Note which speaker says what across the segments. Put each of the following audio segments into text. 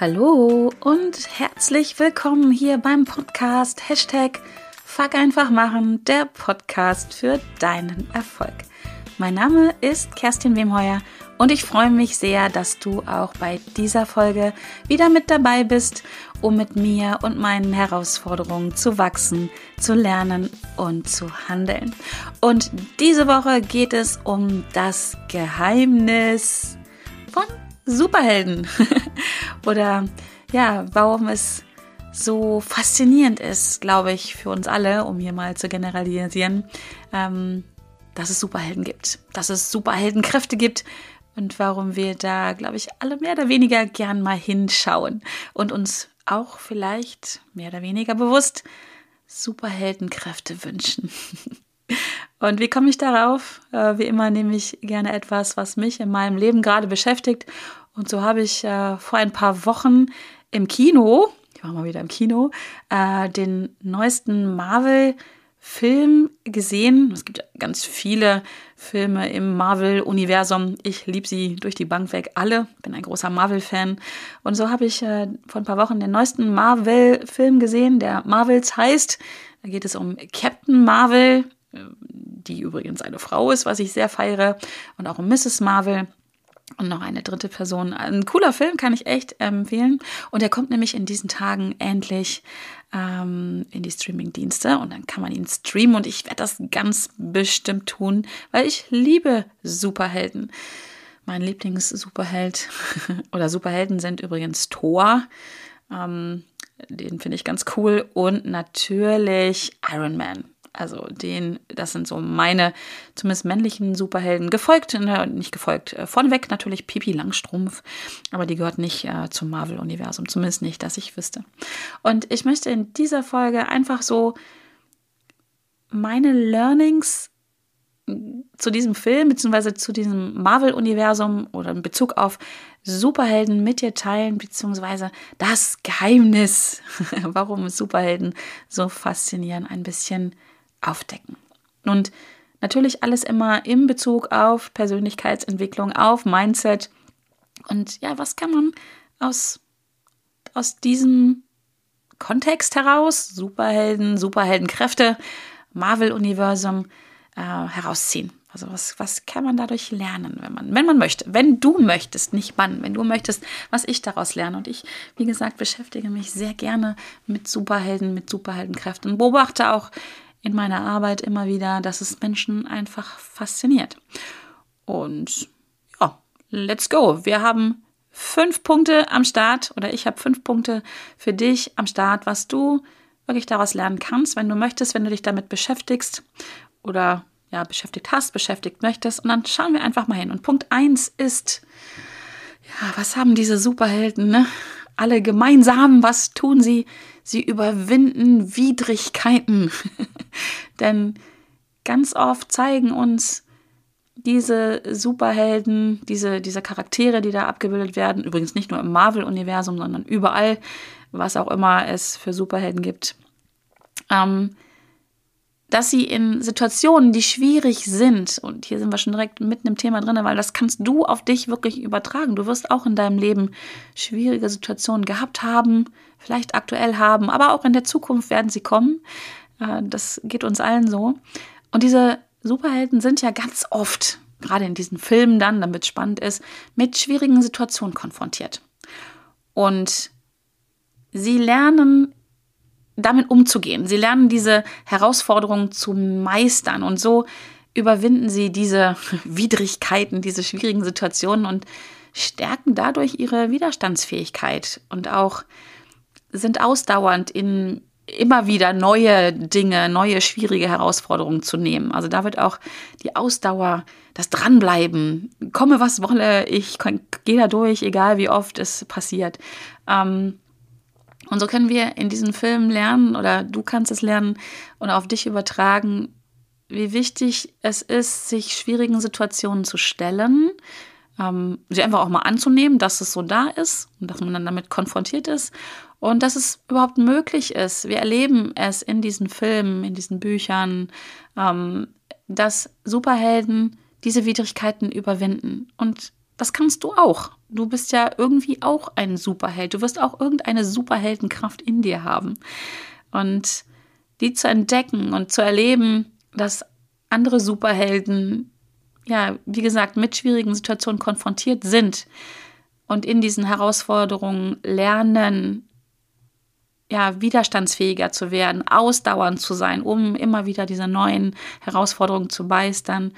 Speaker 1: Hallo und herzlich willkommen hier beim Podcast Hashtag Fuck einfach machen, der Podcast für deinen Erfolg. Mein Name ist Kerstin Wemheuer und ich freue mich sehr, dass du auch bei dieser Folge wieder mit dabei bist, um mit mir und meinen Herausforderungen zu wachsen, zu lernen und zu handeln. Und diese Woche geht es um das Geheimnis von Superhelden. Oder ja, warum es so faszinierend ist, glaube ich, für uns alle, um hier mal zu generalisieren, ähm, dass es Superhelden gibt, dass es Superheldenkräfte gibt und warum wir da, glaube ich, alle mehr oder weniger gern mal hinschauen und uns auch vielleicht mehr oder weniger bewusst Superheldenkräfte wünschen. Und wie komme ich darauf? Äh, wie immer nehme ich gerne etwas, was mich in meinem Leben gerade beschäftigt. Und so habe ich äh, vor ein paar Wochen im Kino, ich war mal wieder im Kino, äh, den neuesten Marvel-Film gesehen. Es gibt ganz viele Filme im Marvel-Universum. Ich liebe sie durch die Bank weg alle. Bin ein großer Marvel-Fan. Und so habe ich äh, vor ein paar Wochen den neuesten Marvel-Film gesehen, der Marvels heißt. Da geht es um Captain Marvel die übrigens eine Frau ist, was ich sehr feiere, und auch um Mrs. Marvel. Und noch eine dritte Person. Ein cooler Film, kann ich echt empfehlen. Und er kommt nämlich in diesen Tagen endlich ähm, in die Streaming-Dienste. Und dann kann man ihn streamen. Und ich werde das ganz bestimmt tun, weil ich liebe Superhelden. Mein Lieblings-Superheld oder Superhelden sind übrigens Thor. Ähm, den finde ich ganz cool. Und natürlich Iron Man. Also den, das sind so meine, zumindest männlichen Superhelden. Gefolgt, ne, nicht gefolgt, äh, vorneweg natürlich Pipi Langstrumpf, aber die gehört nicht äh, zum Marvel-Universum, zumindest nicht, dass ich wüsste. Und ich möchte in dieser Folge einfach so meine Learnings zu diesem Film beziehungsweise zu diesem Marvel-Universum oder in Bezug auf Superhelden mit dir teilen, beziehungsweise das Geheimnis, warum Superhelden so faszinieren, ein bisschen aufdecken. Und natürlich alles immer in Bezug auf Persönlichkeitsentwicklung, auf Mindset. Und ja, was kann man aus, aus diesem Kontext heraus, Superhelden, Superheldenkräfte, Marvel-Universum äh, herausziehen? Also was, was kann man dadurch lernen, wenn man, wenn man möchte, wenn du möchtest, nicht man, wenn du möchtest, was ich daraus lerne. Und ich, wie gesagt, beschäftige mich sehr gerne mit Superhelden, mit Superheldenkräften, beobachte auch in meiner Arbeit immer wieder, dass es Menschen einfach fasziniert. Und ja, let's go. Wir haben fünf Punkte am Start oder ich habe fünf Punkte für dich am Start, was du wirklich daraus lernen kannst, wenn du möchtest, wenn du dich damit beschäftigst oder ja, beschäftigt hast, beschäftigt möchtest. Und dann schauen wir einfach mal hin. Und Punkt eins ist, ja, was haben diese Superhelden, ne? Alle gemeinsam, was tun sie? Sie überwinden Widrigkeiten. Denn ganz oft zeigen uns diese Superhelden, diese, diese Charaktere, die da abgebildet werden, übrigens nicht nur im Marvel-Universum, sondern überall, was auch immer es für Superhelden gibt, ähm, dass sie in Situationen, die schwierig sind, und hier sind wir schon direkt mitten im Thema drin, weil das kannst du auf dich wirklich übertragen. Du wirst auch in deinem Leben schwierige Situationen gehabt haben, vielleicht aktuell haben, aber auch in der Zukunft werden sie kommen. Äh, das geht uns allen so. Und diese Superhelden sind ja ganz oft, gerade in diesen Filmen dann, damit es spannend ist, mit schwierigen Situationen konfrontiert. Und sie lernen damit umzugehen. Sie lernen diese Herausforderungen zu meistern und so überwinden sie diese Widrigkeiten, diese schwierigen Situationen und stärken dadurch ihre Widerstandsfähigkeit und auch sind ausdauernd in immer wieder neue Dinge, neue schwierige Herausforderungen zu nehmen. Also da wird auch die Ausdauer, das Dranbleiben, komme was wolle, ich gehe da durch, egal wie oft es passiert. Ähm, und so können wir in diesen Filmen lernen oder du kannst es lernen und auf dich übertragen, wie wichtig es ist, sich schwierigen Situationen zu stellen, ähm, sie einfach auch mal anzunehmen, dass es so da ist und dass man dann damit konfrontiert ist und dass es überhaupt möglich ist. Wir erleben es in diesen Filmen, in diesen Büchern, ähm, dass Superhelden diese Widrigkeiten überwinden. Und das kannst du auch. Du bist ja irgendwie auch ein Superheld. Du wirst auch irgendeine Superheldenkraft in dir haben. Und die zu entdecken und zu erleben, dass andere Superhelden, ja, wie gesagt, mit schwierigen Situationen konfrontiert sind und in diesen Herausforderungen lernen, ja, widerstandsfähiger zu werden, ausdauernd zu sein, um immer wieder diese neuen Herausforderungen zu meistern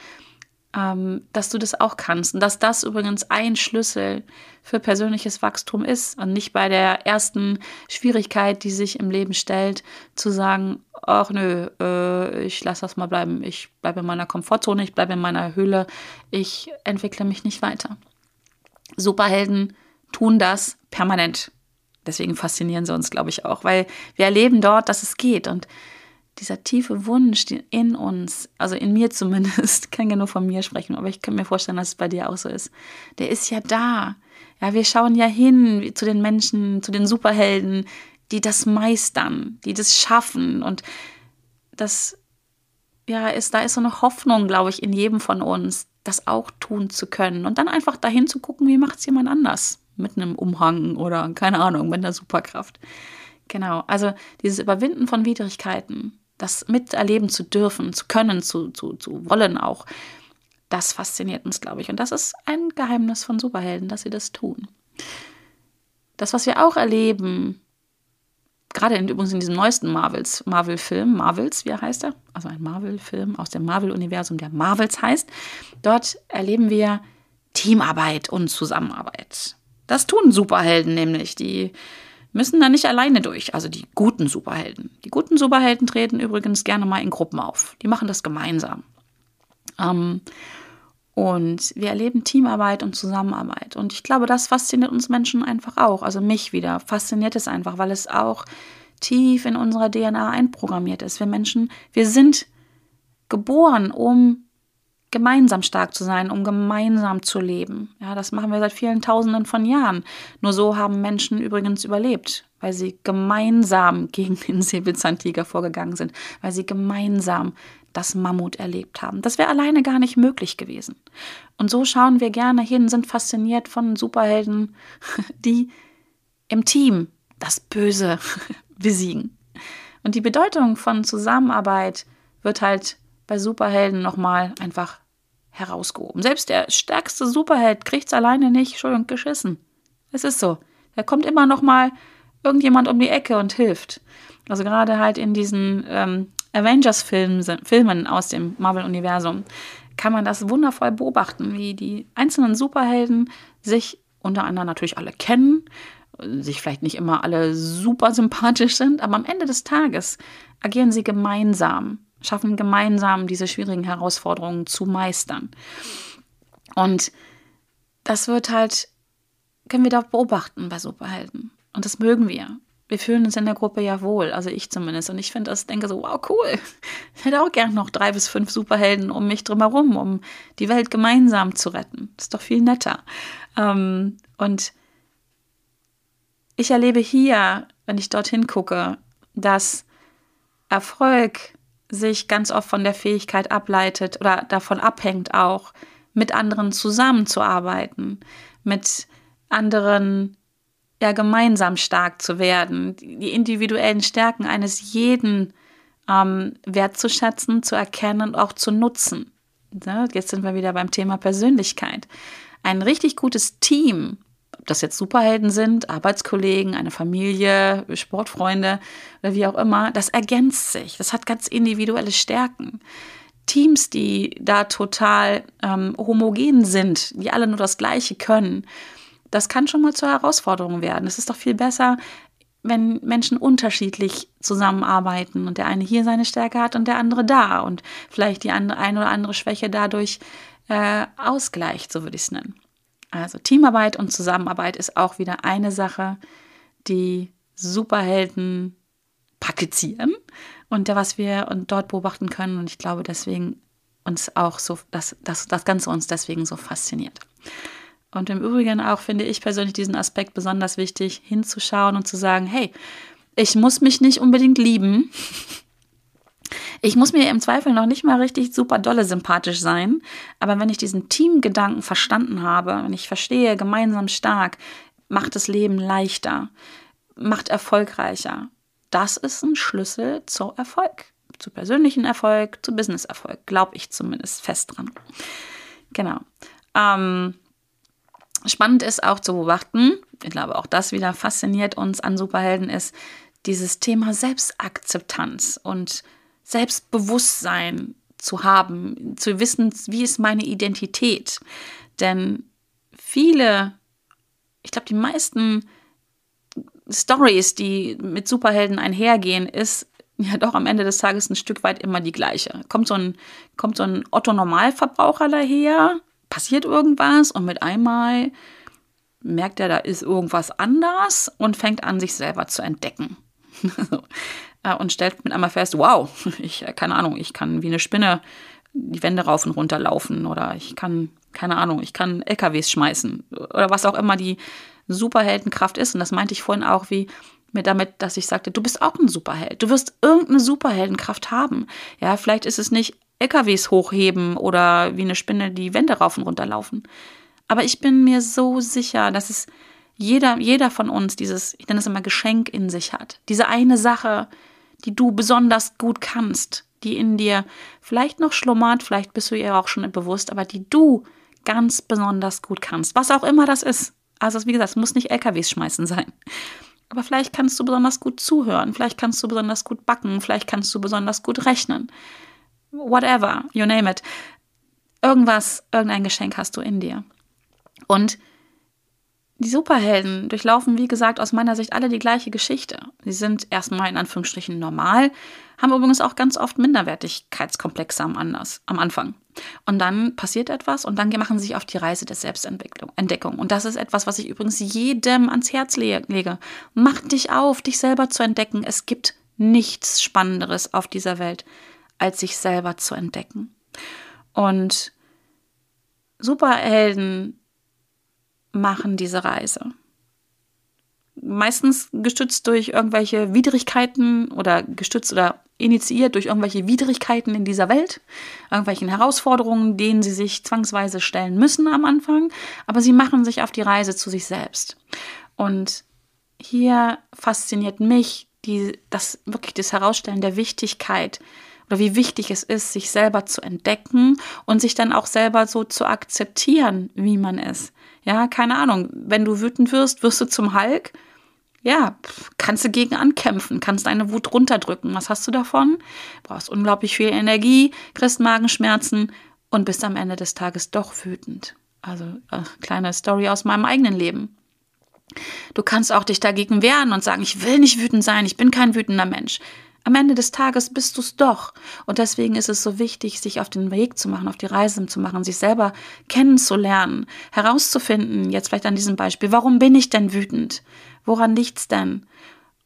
Speaker 1: ähm, dass du das auch kannst. Und dass das übrigens ein Schlüssel für persönliches Wachstum ist und nicht bei der ersten Schwierigkeit, die sich im Leben stellt, zu sagen, ach nö, äh, ich lasse das mal bleiben, ich bleibe in meiner Komfortzone, ich bleibe in meiner Höhle, ich entwickle mich nicht weiter. Superhelden tun das permanent. Deswegen faszinieren sie uns, glaube ich, auch, weil wir erleben dort, dass es geht. Und dieser tiefe Wunsch in uns, also in mir zumindest, kann ja nur von mir sprechen, aber ich kann mir vorstellen, dass es bei dir auch so ist, der ist ja da. Ja, wir schauen ja hin zu den Menschen, zu den Superhelden, die das meistern, die das schaffen und das ja, ist, da ist so eine Hoffnung, glaube ich, in jedem von uns, das auch tun zu können und dann einfach dahin zu gucken, wie macht es jemand anders mit einem Umhang oder keine Ahnung, mit einer Superkraft. Genau, also dieses Überwinden von Widrigkeiten, das miterleben zu dürfen, zu können, zu, zu, zu wollen auch, das fasziniert uns, glaube ich. Und das ist ein Geheimnis von Superhelden, dass sie das tun. Das, was wir auch erleben, gerade in, übrigens in diesem neuesten Marvel-Film, Marvels, wie heißt er? Also ein Marvel-Film aus dem Marvel-Universum, der Marvels heißt. Dort erleben wir Teamarbeit und Zusammenarbeit. Das tun Superhelden nämlich. Die müssen da nicht alleine durch, also die guten Superhelden. Die guten Superhelden treten übrigens gerne mal in Gruppen auf. Die machen das gemeinsam. Ähm, und wir erleben Teamarbeit und Zusammenarbeit. Und ich glaube, das fasziniert uns Menschen einfach auch. Also mich wieder fasziniert es einfach, weil es auch tief in unserer DNA einprogrammiert ist. Wir Menschen, wir sind geboren, um gemeinsam stark zu sein, um gemeinsam zu leben. Ja, das machen wir seit vielen Tausenden von Jahren. Nur so haben Menschen übrigens überlebt, weil sie gemeinsam gegen den Säbelzahntiger vorgegangen sind, weil sie gemeinsam das Mammut erlebt haben. Das wäre alleine gar nicht möglich gewesen. Und so schauen wir gerne hin, sind fasziniert von Superhelden, die im Team das Böse besiegen. Und die Bedeutung von Zusammenarbeit wird halt bei Superhelden nochmal einfach herausgehoben. Selbst der stärkste Superheld kriegt es alleine nicht, Entschuldigung, geschissen. Es ist so. Da kommt immer nochmal irgendjemand um die Ecke und hilft. Also gerade halt in diesen ähm, Avengers-Filmen Filmen aus dem Marvel-Universum kann man das wundervoll beobachten, wie die einzelnen Superhelden sich unter anderem natürlich alle kennen, sich vielleicht nicht immer alle super sympathisch sind, aber am Ende des Tages agieren sie gemeinsam schaffen gemeinsam diese schwierigen Herausforderungen zu meistern. Und das wird halt, können wir dort beobachten bei Superhelden. Und das mögen wir. Wir fühlen uns in der Gruppe ja wohl, also ich zumindest. Und ich finde das, denke so, wow, cool. Ich hätte auch gern noch drei bis fünf Superhelden um mich drumherum, um die Welt gemeinsam zu retten. Das ist doch viel netter. Ähm, und ich erlebe hier, wenn ich dorthin gucke, dass Erfolg sich ganz oft von der Fähigkeit ableitet oder davon abhängt auch, mit anderen zusammenzuarbeiten, mit anderen ja gemeinsam stark zu werden, die individuellen Stärken eines jeden ähm, wertzuschätzen, zu erkennen und auch zu nutzen. Ja, jetzt sind wir wieder beim Thema Persönlichkeit. Ein richtig gutes Team ob das jetzt Superhelden sind, Arbeitskollegen, eine Familie, Sportfreunde oder wie auch immer, das ergänzt sich. Das hat ganz individuelle Stärken. Teams, die da total ähm, homogen sind, die alle nur das Gleiche können, das kann schon mal zur Herausforderung werden. Es ist doch viel besser, wenn Menschen unterschiedlich zusammenarbeiten und der eine hier seine Stärke hat und der andere da und vielleicht die andere, eine oder andere Schwäche dadurch äh, ausgleicht, so würde ich es nennen. Also Teamarbeit und Zusammenarbeit ist auch wieder eine Sache, die Superhelden praktizieren und der, was wir und dort beobachten können. Und ich glaube, deswegen uns auch so, dass, dass das Ganze uns deswegen so fasziniert. Und im Übrigen auch finde ich persönlich diesen Aspekt besonders wichtig, hinzuschauen und zu sagen, hey, ich muss mich nicht unbedingt lieben. Ich muss mir im Zweifel noch nicht mal richtig super dolle sympathisch sein, aber wenn ich diesen Teamgedanken verstanden habe, wenn ich verstehe, gemeinsam stark, macht das Leben leichter, macht erfolgreicher. Das ist ein Schlüssel zu Erfolg, zu persönlichen Erfolg, zu Business-Erfolg, glaube ich zumindest fest dran. Genau. Ähm, spannend ist auch zu beobachten, ich glaube auch das wieder fasziniert uns an Superhelden ist, dieses Thema Selbstakzeptanz und Selbstbewusstsein zu haben, zu wissen, wie ist meine Identität. Denn viele, ich glaube, die meisten Stories, die mit Superhelden einhergehen, ist ja doch am Ende des Tages ein Stück weit immer die gleiche. Kommt so ein, kommt so ein Otto-Normalverbraucher daher, passiert irgendwas und mit einmal merkt er, da ist irgendwas anders und fängt an, sich selber zu entdecken. Äh, und stellt mit einmal fest, wow, ich, äh, keine Ahnung, ich kann wie eine Spinne die Wände rauf und runter laufen oder ich kann, keine Ahnung, ich kann LKWs schmeißen oder was auch immer die Superheldenkraft ist. Und das meinte ich vorhin auch, wie mir damit, dass ich sagte, du bist auch ein Superheld. Du wirst irgendeine Superheldenkraft haben. Ja, vielleicht ist es nicht LKWs hochheben oder wie eine Spinne die Wände rauf und runter laufen. Aber ich bin mir so sicher, dass es jeder, jeder von uns dieses, ich nenne es immer Geschenk in sich hat. Diese eine Sache, die du besonders gut kannst, die in dir vielleicht noch schlummert, vielleicht bist du ihr auch schon bewusst, aber die du ganz besonders gut kannst. Was auch immer das ist. Also, wie gesagt, es muss nicht LKWs schmeißen sein. Aber vielleicht kannst du besonders gut zuhören, vielleicht kannst du besonders gut backen, vielleicht kannst du besonders gut rechnen. Whatever, you name it. Irgendwas, irgendein Geschenk hast du in dir. Und die Superhelden durchlaufen, wie gesagt, aus meiner Sicht alle die gleiche Geschichte. Sie sind erstmal in Anführungsstrichen normal, haben übrigens auch ganz oft Minderwertigkeitskomplexe am, anders, am Anfang. Und dann passiert etwas und dann machen sie sich auf die Reise der Selbstentdeckung. Und das ist etwas, was ich übrigens jedem ans Herz lege. Mach dich auf, dich selber zu entdecken. Es gibt nichts Spannenderes auf dieser Welt, als sich selber zu entdecken. Und Superhelden machen diese Reise. Meistens gestützt durch irgendwelche Widrigkeiten oder gestützt oder initiiert durch irgendwelche Widrigkeiten in dieser Welt, irgendwelchen Herausforderungen, denen sie sich zwangsweise stellen müssen am Anfang, aber sie machen sich auf die Reise zu sich selbst. Und hier fasziniert mich die, das wirklich das Herausstellen der Wichtigkeit oder wie wichtig es ist, sich selber zu entdecken und sich dann auch selber so zu akzeptieren, wie man ist. Ja, keine Ahnung. Wenn du wütend wirst, wirst du zum Hulk. Ja, kannst du gegen ankämpfen, kannst deine Wut runterdrücken. Was hast du davon? Brauchst unglaublich viel Energie, kriegst Magenschmerzen und bist am Ende des Tages doch wütend. Also äh, kleine Story aus meinem eigenen Leben. Du kannst auch dich dagegen wehren und sagen, ich will nicht wütend sein, ich bin kein wütender Mensch. Am Ende des Tages bist du es doch. Und deswegen ist es so wichtig, sich auf den Weg zu machen, auf die Reise zu machen, sich selber kennenzulernen, herauszufinden, jetzt vielleicht an diesem Beispiel, warum bin ich denn wütend? Woran liegt's denn?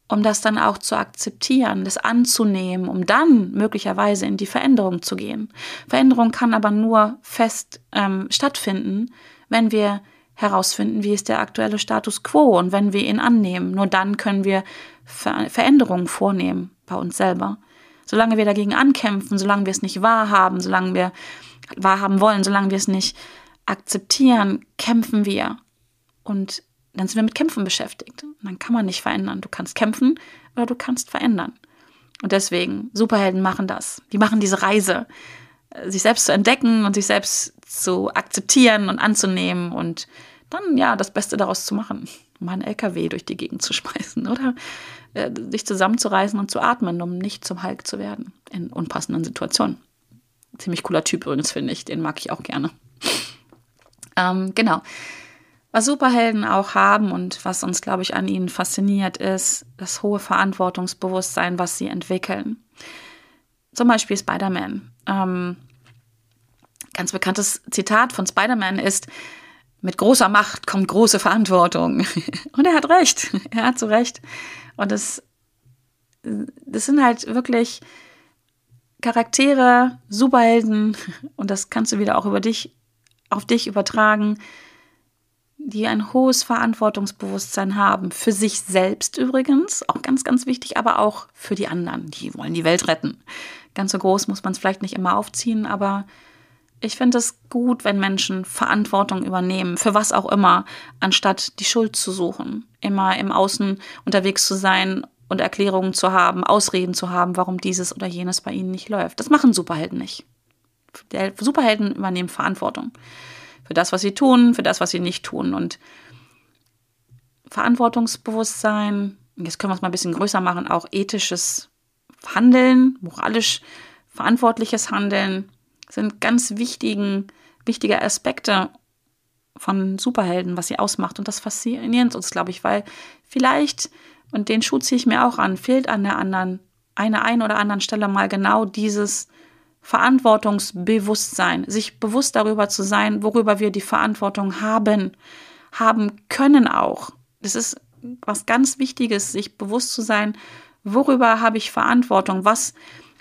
Speaker 1: Um das dann auch zu akzeptieren, das anzunehmen, um dann möglicherweise in die Veränderung zu gehen. Veränderung kann aber nur fest ähm, stattfinden, wenn wir herausfinden, wie ist der aktuelle Status quo und wenn wir ihn annehmen. Nur dann können wir Ver Veränderungen vornehmen bei uns selber. Solange wir dagegen ankämpfen, solange wir es nicht wahrhaben, solange wir wahrhaben wollen, solange wir es nicht akzeptieren, kämpfen wir. Und dann sind wir mit Kämpfen beschäftigt. Und dann kann man nicht verändern. Du kannst kämpfen oder du kannst verändern. Und deswegen, Superhelden machen das. Die machen diese Reise, äh, sich selbst zu entdecken und sich selbst zu akzeptieren und anzunehmen und dann ja das Beste daraus zu machen. Mal einen LKW durch die Gegend zu schmeißen oder äh, sich zusammenzureißen und zu atmen, um nicht zum Hulk zu werden in unpassenden Situationen. Ziemlich cooler Typ übrigens, finde ich. Den mag ich auch gerne. Ähm, genau. Was Superhelden auch haben und was uns, glaube ich, an ihnen fasziniert, ist das hohe Verantwortungsbewusstsein, was sie entwickeln. Zum Beispiel Spider-Man. Ähm, ganz bekanntes Zitat von Spider-Man ist, mit großer Macht kommt große Verantwortung. Und er hat recht. Er hat so recht. Und das, das sind halt wirklich Charaktere, Superhelden. Und das kannst du wieder auch über dich, auf dich übertragen, die ein hohes Verantwortungsbewusstsein haben. Für sich selbst übrigens, auch ganz, ganz wichtig, aber auch für die anderen. Die wollen die Welt retten. Ganz so groß muss man es vielleicht nicht immer aufziehen, aber ich finde es gut, wenn Menschen Verantwortung übernehmen, für was auch immer, anstatt die Schuld zu suchen. Immer im Außen unterwegs zu sein und Erklärungen zu haben, Ausreden zu haben, warum dieses oder jenes bei ihnen nicht läuft. Das machen Superhelden nicht. Superhelden übernehmen Verantwortung für das, was sie tun, für das, was sie nicht tun. Und Verantwortungsbewusstsein, jetzt können wir es mal ein bisschen größer machen, auch ethisches Handeln, moralisch verantwortliches Handeln, sind ganz wichtigen, wichtige Aspekte von Superhelden, was sie ausmacht. Und das fasziniert uns, glaube ich, weil vielleicht, und den Schuh ziehe ich mir auch an, fehlt an der anderen, einer einen oder anderen Stelle mal genau dieses Verantwortungsbewusstsein, sich bewusst darüber zu sein, worüber wir die Verantwortung haben, haben können auch. Das ist was ganz Wichtiges, sich bewusst zu sein, worüber habe ich Verantwortung, was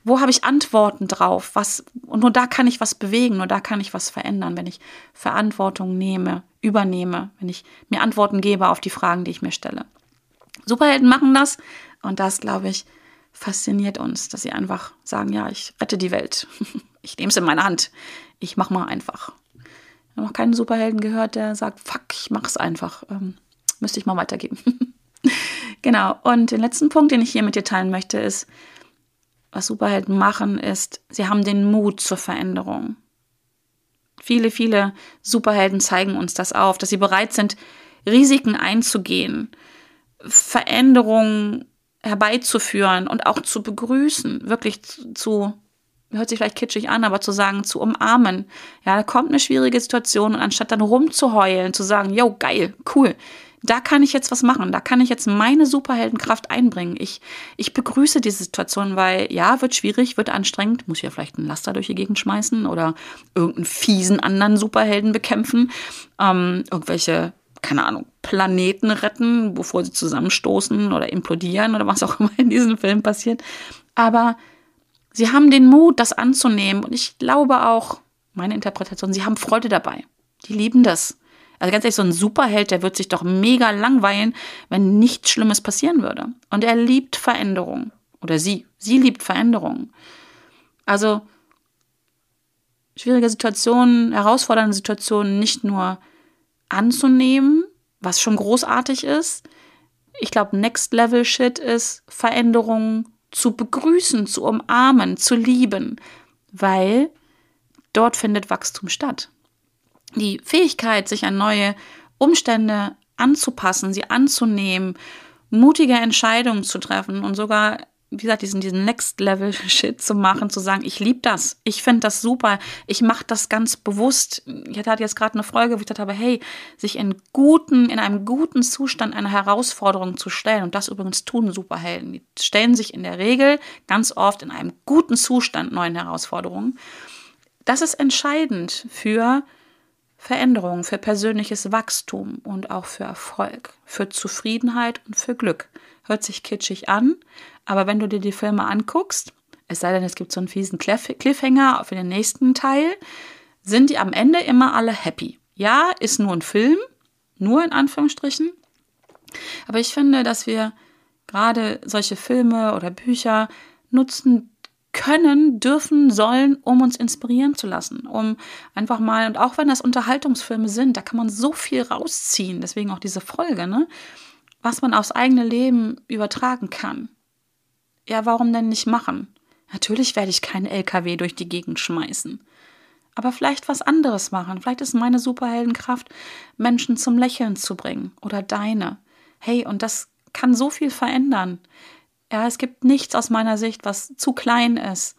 Speaker 1: wo habe ich Antworten drauf? Was, und nur da kann ich was bewegen, nur da kann ich was verändern, wenn ich Verantwortung nehme, übernehme, wenn ich mir Antworten gebe auf die Fragen, die ich mir stelle. Superhelden machen das und das, glaube ich, fasziniert uns, dass sie einfach sagen, ja, ich rette die Welt. Ich nehme es in meine Hand. Ich mache mal einfach. Ich habe noch keinen Superhelden gehört, der sagt, fuck, ich mache es einfach. Ähm, müsste ich mal weitergeben. genau. Und den letzten Punkt, den ich hier mit dir teilen möchte, ist, was Superhelden machen, ist, sie haben den Mut zur Veränderung. Viele, viele Superhelden zeigen uns das auf, dass sie bereit sind, Risiken einzugehen, Veränderungen herbeizuführen und auch zu begrüßen, wirklich zu, hört sich vielleicht kitschig an, aber zu sagen, zu umarmen. Ja, da kommt eine schwierige Situation und anstatt dann rumzuheulen, zu sagen, yo, geil, cool, da kann ich jetzt was machen, da kann ich jetzt meine Superheldenkraft einbringen. Ich, ich begrüße diese Situation, weil ja, wird schwierig, wird anstrengend, muss ja vielleicht einen Laster durch die Gegend schmeißen oder irgendeinen fiesen anderen Superhelden bekämpfen, ähm, irgendwelche, keine Ahnung, Planeten retten, bevor sie zusammenstoßen oder implodieren oder was auch immer in diesem Film passiert. Aber sie haben den Mut, das anzunehmen und ich glaube auch, meine Interpretation, sie haben Freude dabei. Die lieben das. Also ganz ehrlich, so ein Superheld, der wird sich doch mega langweilen, wenn nichts Schlimmes passieren würde. Und er liebt Veränderung. Oder sie. Sie liebt Veränderung. Also schwierige Situationen, herausfordernde Situationen nicht nur anzunehmen, was schon großartig ist. Ich glaube, Next Level Shit ist Veränderungen zu begrüßen, zu umarmen, zu lieben, weil dort findet Wachstum statt die Fähigkeit, sich an neue Umstände anzupassen, sie anzunehmen, mutige Entscheidungen zu treffen und sogar, wie gesagt, diesen, diesen Next-Level-Shit zu machen, zu sagen, ich liebe das, ich finde das super, ich mache das ganz bewusst. Ich hatte jetzt gerade eine Folge, wo ich dachte, hey, sich in guten, in einem guten Zustand einer Herausforderung zu stellen, und das übrigens tun Superhelden, die stellen sich in der Regel ganz oft in einem guten Zustand neuen Herausforderungen. Das ist entscheidend für Veränderung, für persönliches Wachstum und auch für Erfolg, für Zufriedenheit und für Glück. Hört sich kitschig an, aber wenn du dir die Filme anguckst, es sei denn, es gibt so einen fiesen Cliffhanger für den nächsten Teil, sind die am Ende immer alle happy. Ja, ist nur ein Film, nur in Anführungsstrichen. Aber ich finde, dass wir gerade solche Filme oder Bücher nutzen können, dürfen, sollen, um uns inspirieren zu lassen, um einfach mal, und auch wenn das Unterhaltungsfilme sind, da kann man so viel rausziehen, deswegen auch diese Folge, ne? was man aufs eigene Leben übertragen kann. Ja, warum denn nicht machen? Natürlich werde ich keinen LKW durch die Gegend schmeißen. Aber vielleicht was anderes machen. Vielleicht ist meine Superheldenkraft, Menschen zum Lächeln zu bringen. Oder deine. Hey, und das kann so viel verändern. Ja, es gibt nichts aus meiner Sicht, was zu klein ist,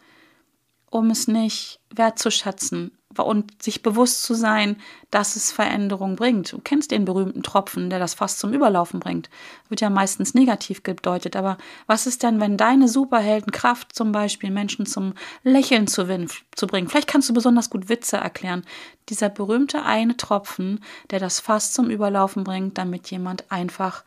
Speaker 1: um es nicht wertzuschätzen und sich bewusst zu sein, dass es Veränderung bringt. Du kennst den berühmten Tropfen, der das fast zum Überlaufen bringt. Wird ja meistens negativ gedeutet. Aber was ist denn, wenn deine Superheldenkraft zum Beispiel Menschen zum Lächeln zu, zu bringen? Vielleicht kannst du besonders gut Witze erklären. Dieser berühmte eine Tropfen, der das fast zum Überlaufen bringt, damit jemand einfach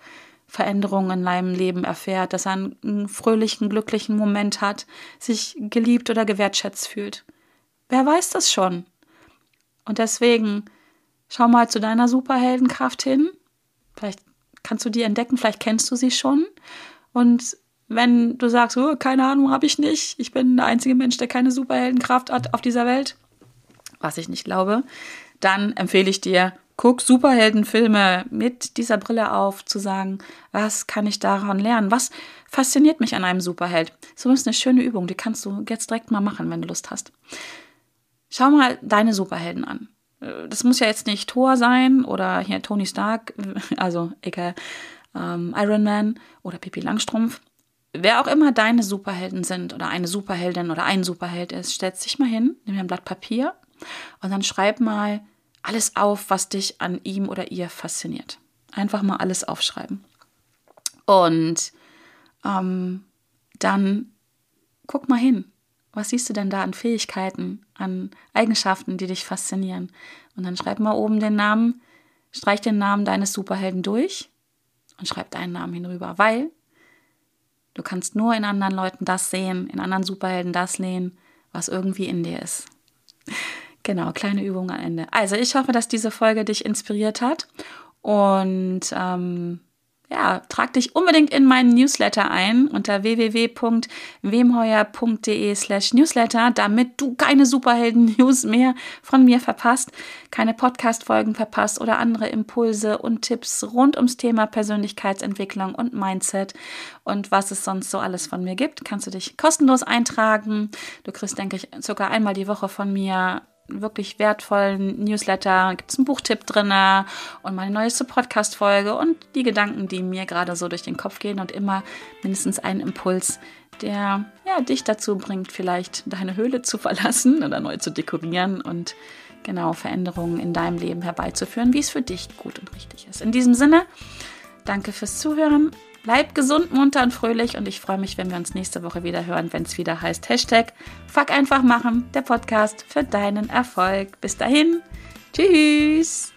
Speaker 1: Veränderungen in seinem Leben erfährt, dass er einen fröhlichen, glücklichen Moment hat, sich geliebt oder gewertschätzt fühlt. Wer weiß das schon? Und deswegen schau mal zu deiner Superheldenkraft hin. Vielleicht kannst du die entdecken, vielleicht kennst du sie schon. Und wenn du sagst, oh, keine Ahnung, habe ich nicht, ich bin der einzige Mensch, der keine Superheldenkraft hat auf dieser Welt, was ich nicht glaube, dann empfehle ich dir, guck Superheldenfilme mit dieser Brille auf, zu sagen, was kann ich daran lernen? Was fasziniert mich an einem Superheld? So ist eine schöne Übung, die kannst du jetzt direkt mal machen, wenn du Lust hast. Schau mal deine Superhelden an. Das muss ja jetzt nicht Thor sein oder hier Tony Stark, also egal, ähm, Iron Man oder Pippi Langstrumpf. Wer auch immer deine Superhelden sind oder eine Superheldin oder ein Superheld ist, stellt sich mal hin, nimm dir ein Blatt Papier und dann schreib mal alles auf, was dich an ihm oder ihr fasziniert. Einfach mal alles aufschreiben. Und ähm, dann guck mal hin. Was siehst du denn da an Fähigkeiten, an Eigenschaften, die dich faszinieren? Und dann schreib mal oben den Namen, streich den Namen deines Superhelden durch und schreib deinen Namen hinüber, weil du kannst nur in anderen Leuten das sehen, in anderen Superhelden das sehen, was irgendwie in dir ist. Genau, kleine Übung am Ende. Also ich hoffe, dass diese Folge dich inspiriert hat und ähm, ja, trag dich unbedingt in meinen Newsletter ein unter www.wemheuer.de slash Newsletter, damit du keine Superhelden-News mehr von mir verpasst, keine Podcast-Folgen verpasst oder andere Impulse und Tipps rund ums Thema Persönlichkeitsentwicklung und Mindset und was es sonst so alles von mir gibt. Kannst du dich kostenlos eintragen. Du kriegst, denke ich, sogar einmal die Woche von mir wirklich wertvollen Newsletter. Gibt es einen Buchtipp drin und meine neueste Podcast-Folge und die Gedanken, die mir gerade so durch den Kopf gehen und immer mindestens einen Impuls, der ja, dich dazu bringt, vielleicht deine Höhle zu verlassen oder neu zu dekorieren und genau Veränderungen in deinem Leben herbeizuführen, wie es für dich gut und richtig ist. In diesem Sinne, danke fürs Zuhören Bleib gesund, munter und fröhlich und ich freue mich, wenn wir uns nächste Woche wieder hören, wenn es wieder heißt Hashtag Fuck einfach machen, der Podcast für deinen Erfolg. Bis dahin, tschüss.